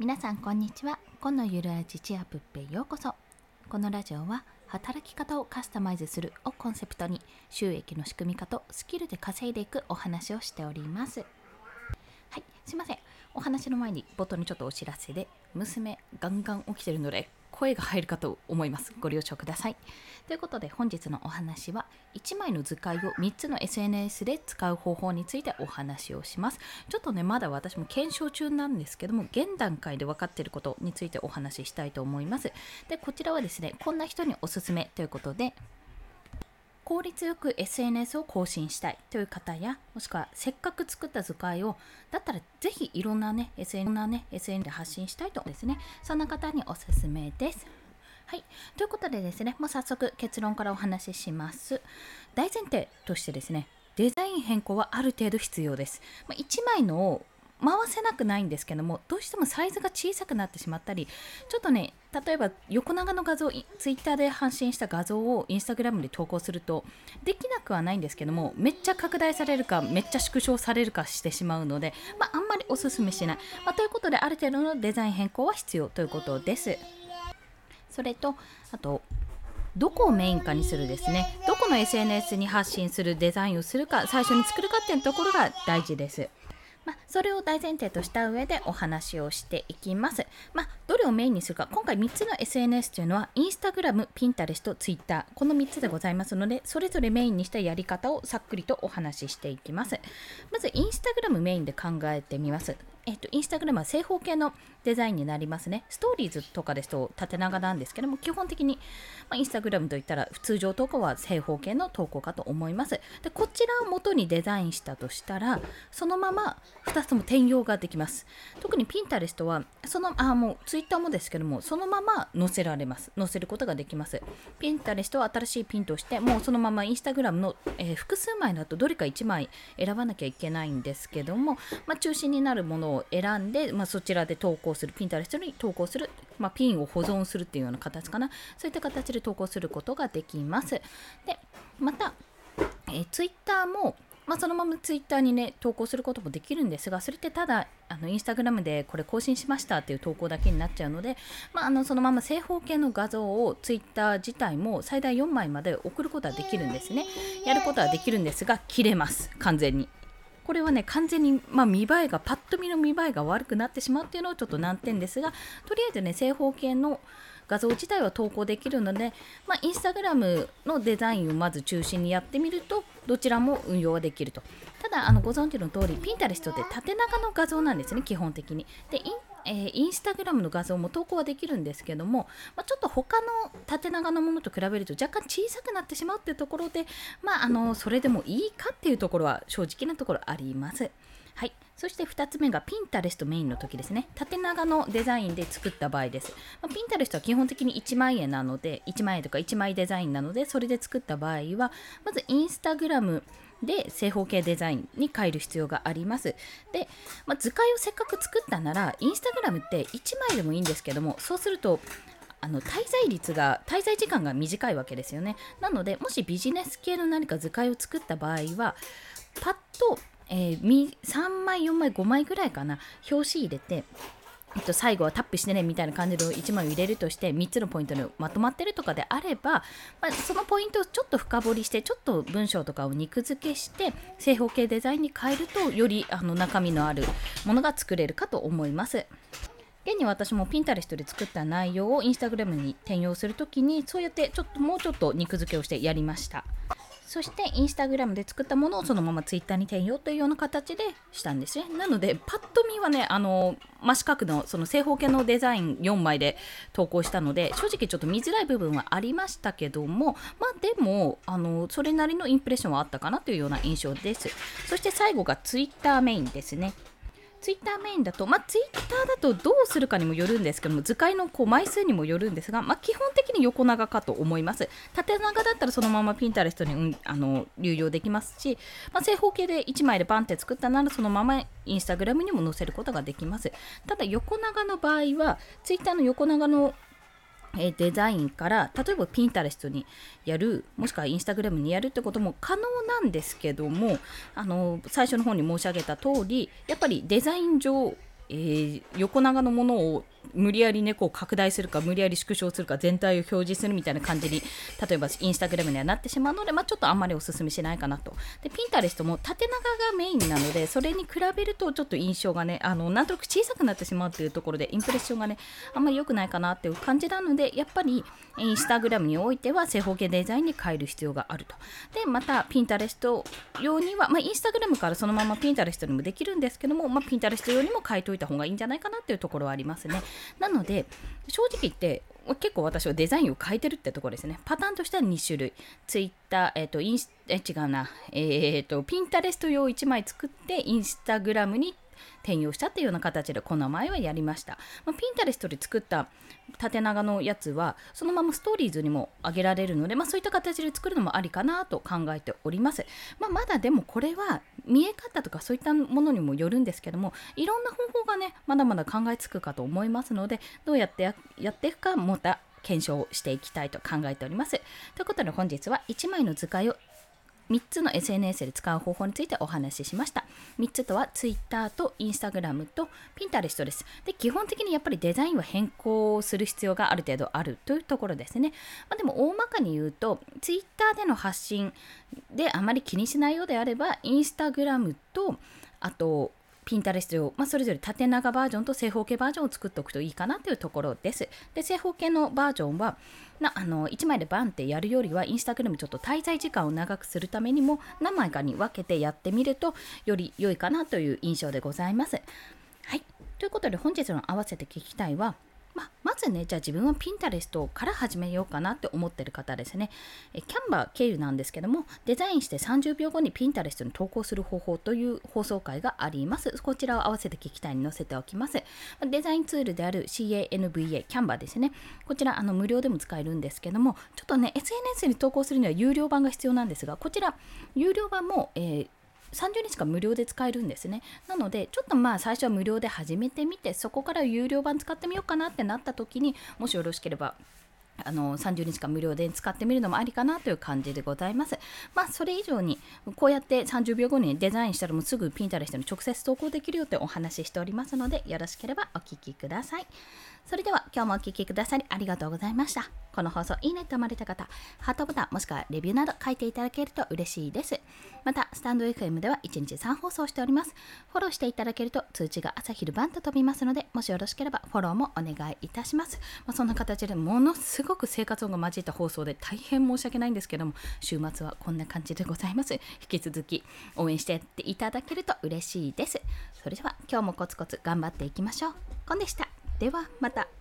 皆さんこんにちは。今のゆるあじチアプッペようこそ。このラジオは働き方をカスタマイズするをコンセプトに収益の仕組み化とスキルで稼いでいくお話をしております。はいすいません。お話の前に冒頭にちょっとお知らせで娘ガンガン起きてるので声が入るかと思います。ご了承ください。ということで本日のお話は1枚の図解を3つの SNS で使う方法についてお話をします。ちょっとねまだ私も検証中なんですけども現段階で分かっていることについてお話ししたいと思います。でこちらはですねこんな人におすすめということで効率よく SNS を更新したいという方やもしくはせっかく作った図解をだったらぜひいろんなね SNS, なね SN で発信したいとですねそんな方におすすめです。はい。ということでですね、もう早速結論からお話しします。大前提としてですね、デザイン変更はある程度必要です。まあ、1枚の回せなくないんですけどもどうしてもサイズが小さくなってしまったりちょっとね例えば横長の画像ツイッターで発信した画像をインスタグラムで投稿するとできなくはないんですけどもめっちゃ拡大されるかめっちゃ縮小されるかしてしまうので、まあ、あんまりおすすめしない、まあ、ということである程度のデザイン変更は必要ということです。それとあとどこをメインかにするですね。どこの SNS に発信するデザインをするか最初に作るかっていうところが大事です。まあ、それを大前提とした上でお話をしていきます。まあ、どれをメインにするか、今回3つの SNS というのは、インスタグラム、ピンタレスト、ツイッター、この3つでございますので、それぞれメインにしたやり方をさっくりとお話ししていきます。まず、インスタグラムメインで考えてみます。えっと、インスタグラムは正方形のデザインになりますね。ストーリーズとかですと縦長なんですけども、基本的に、まあ、インスタグラムといったら通常投稿は正方形の投稿かと思います。で、こちらを元にデザインしたとしたら、そのまま2つとも転用ができます。特にピンタレストは、その、あ、もうツイッターもですけども、そのまま載せられます。載せることができます。ピンタレストは新しいピンとして、もうそのままインスタグラムの、えー、複数枚だとどれか1枚選ばなきゃいけないんですけども、まあ、中心になるものを選んで、まあ、そちらで投稿する、ピンタレストに投稿する、まあ、ピンを保存するっていうような形かな。そういった形で投稿することができます。で、また、えー、ツイッターも、まあ、そのままツイッターにね投稿することもできるんですがそれってただあのインスタグラムでこれ更新しましたっていう投稿だけになっちゃうので、まあ、あのそのまま正方形の画像をツイッター自体も最大4枚まで送ることはできるんですねやることはできるんですが切れます完全にこれはね完全に、まあ、見栄えがパッと見の見栄えが悪くなってしまうっていうのはちょっと難点ですがとりあえずね正方形の画像自体は投稿できるので、まあ、インスタグラムのデザインをまず中心にやってみるとどちらも運用はできると。ただあのご存知の通りピンタレストって縦長の画像なんですね基本的に。でインえー、インスタグラムの画像も投稿はできるんですけども、まあ、ちょっと他の縦長のものと比べると若干小さくなってしまうっていうところで、まあ、あのそれでもいいかっていうところは正直なところあります。はい、そして2つ目がピンタレストメインの時ですね。縦長のデザインで作った場合です。まあ、ピンタレストは基本的に1万円なので、1万円とか1枚デザインなので、それで作った場合は、まずインスタグラムで正方形デザインに変える必要があります。で、まあ、図解をせっかく作ったなら、インスタグラムって1枚でもいいんですけども、そうすると、あの滞在率が滞在時間が短いわけですよね。なのでもしビジネス系の何か図解を作った場合はパッと、えー、3枚4枚5枚ぐらいかな表紙入れてえっと、最後はタップしてねみたいな感じの1枚を入れるとして3つのポイントにまとまってるとかであれば、まあ、そのポイントをちょっと深掘りしてちょっと文章とかを肉付けして正方形デザインに変えるとよりあの中身のあるものが作れるかと思います。現に私もピンタレストで作った内容をインスタグラムに転用するときにそうやってちょっともうちょっと肉付けをしてやりました。そしてインスタグラムで作ったものをそのままツイッターに転用というような形でしたんですね。なので、パッと見はね、あの、真四角のその正方形のデザイン4枚で投稿したので、正直ちょっと見づらい部分はありましたけども、まあでも、あの、それなりのインプレッションはあったかなというような印象です。そして最後がツイッターメインですね。ツイッターメインだと、まあ、ツイッターだとどうするかにもよるんですけども図解のこう枚数にもよるんですが、まあ、基本的に横長かと思います。縦長だったらそのままピンタレストに、うん、あの流用できますし、まあ、正方形で1枚でバンって作ったならそのままインスタグラムにも載せることができます。ただ横長の場合はツイッターの横長のえデザインから例えばピンタレストにやるもしくはインスタグラムにやるってことも可能なんですけどもあの最初の方に申し上げた通りやっぱりデザイン上えー、横長のものを無理やりねこう拡大するか無理やり縮小するか全体を表示するみたいな感じに例えばインスタグラムにはなってしまうので、まあ、ちょっとあんまりおすすめしないかなと。でピンタレストも縦長がメインなのでそれに比べるとちょっと印象がねあのなんとなく小さくなってしまうっていうところでインプレッションがねあんまり良くないかなっていう感じなのでやっぱりインスタグラムにおいては正方形デザインに変える必要があると。でまたピンタレスト用には、まあ、インスタグラムからそのままピンタレストにもできるんですけども、まあ、ピンタレスト用にも変えといた方がいいんじゃないかなっていうところはありますねなので正直言って結構私はデザインを変えてるってところですね。パターンとしては2種類。ツイッター、えっ、ー、と、インス、え、違うな。えっ、ー、と、ピンタレスト用1枚作って、インスタグラムに転用したっていうような形でこの前はやりました。まあ、ピンタレストで作った縦長のやつはそのままストーリーズにも上げられるので、まあ、そういった形で作るのもありかなと考えております。まあ、まだでもこれは見え方とかそういったものにもよるんですけどもいろんな方法がねまだまだ考えつくかと思いますのでどうやってやっていくかまた検証していきたいと考えております。ということで本日は1枚の図解を3つの SNS で使う方法についてお話ししました。3つとは Twitter と Instagram と Pinterest です。で、基本的にやっぱりデザインは変更する必要がある程度あるというところですね。まあ、でも大まかに言うと Twitter での発信であまり気にしないようであれば Instagram とあとピンタレストを、まあ、それぞれ縦長バージョンと正方形バージョンを作っておくといいかなというところです。で、正方形のバージョンは、なあの1枚でバンってやるよりはインスタグラムちょっと滞在時間を長くするためにも何枚かに分けてやってみるとより良いかなという印象でございます。はい。ということで本日の合わせて聞きたいはま、まずね、じゃあ自分はピンタレストから始めようかなって思ってる方ですね。えキャンバー経由なんですけども、デザインして30秒後にピンタレストに投稿する方法という放送回があります。こちらを合わせて聞きたいに載せておきます。デザインツールである CANVA、キャンバーですね。こちらあの無料でも使えるんですけども、ちょっとね、SNS に投稿するには有料版が必要なんですが、こちら、有料版も、えー30日間無料で使えるんですね。なので、ちょっとまあ最初は無料で始めてみて、そこから有料版使ってみようかなってなった時にもしよろしければあの30日間無料で使ってみるのもありかなという感じでございます。まあ、それ以上に、こうやって30秒後にデザインしたらもうすぐピンタレストに直接投稿できるよってお話ししておりますので、よろしければお聴きください。それでは今日もお聴きくださりありがとうございました。この放送いいねと思われた方、ハートボタンもしくはレビューなど書いていただけると嬉しいです。また、スタンド FM では1日3放送しております。フォローしていただけると通知が朝昼晩と飛びますので、もしよろしければフォローもお願いいたします。まあ、そんな形でものすごく生活音が混じった放送で大変申し訳ないんですけども、週末はこんな感じでございます。引き続き応援してやっていただけると嬉しいです。それでは今日もコツコツ頑張っていきましょう。コンでした。ではまた。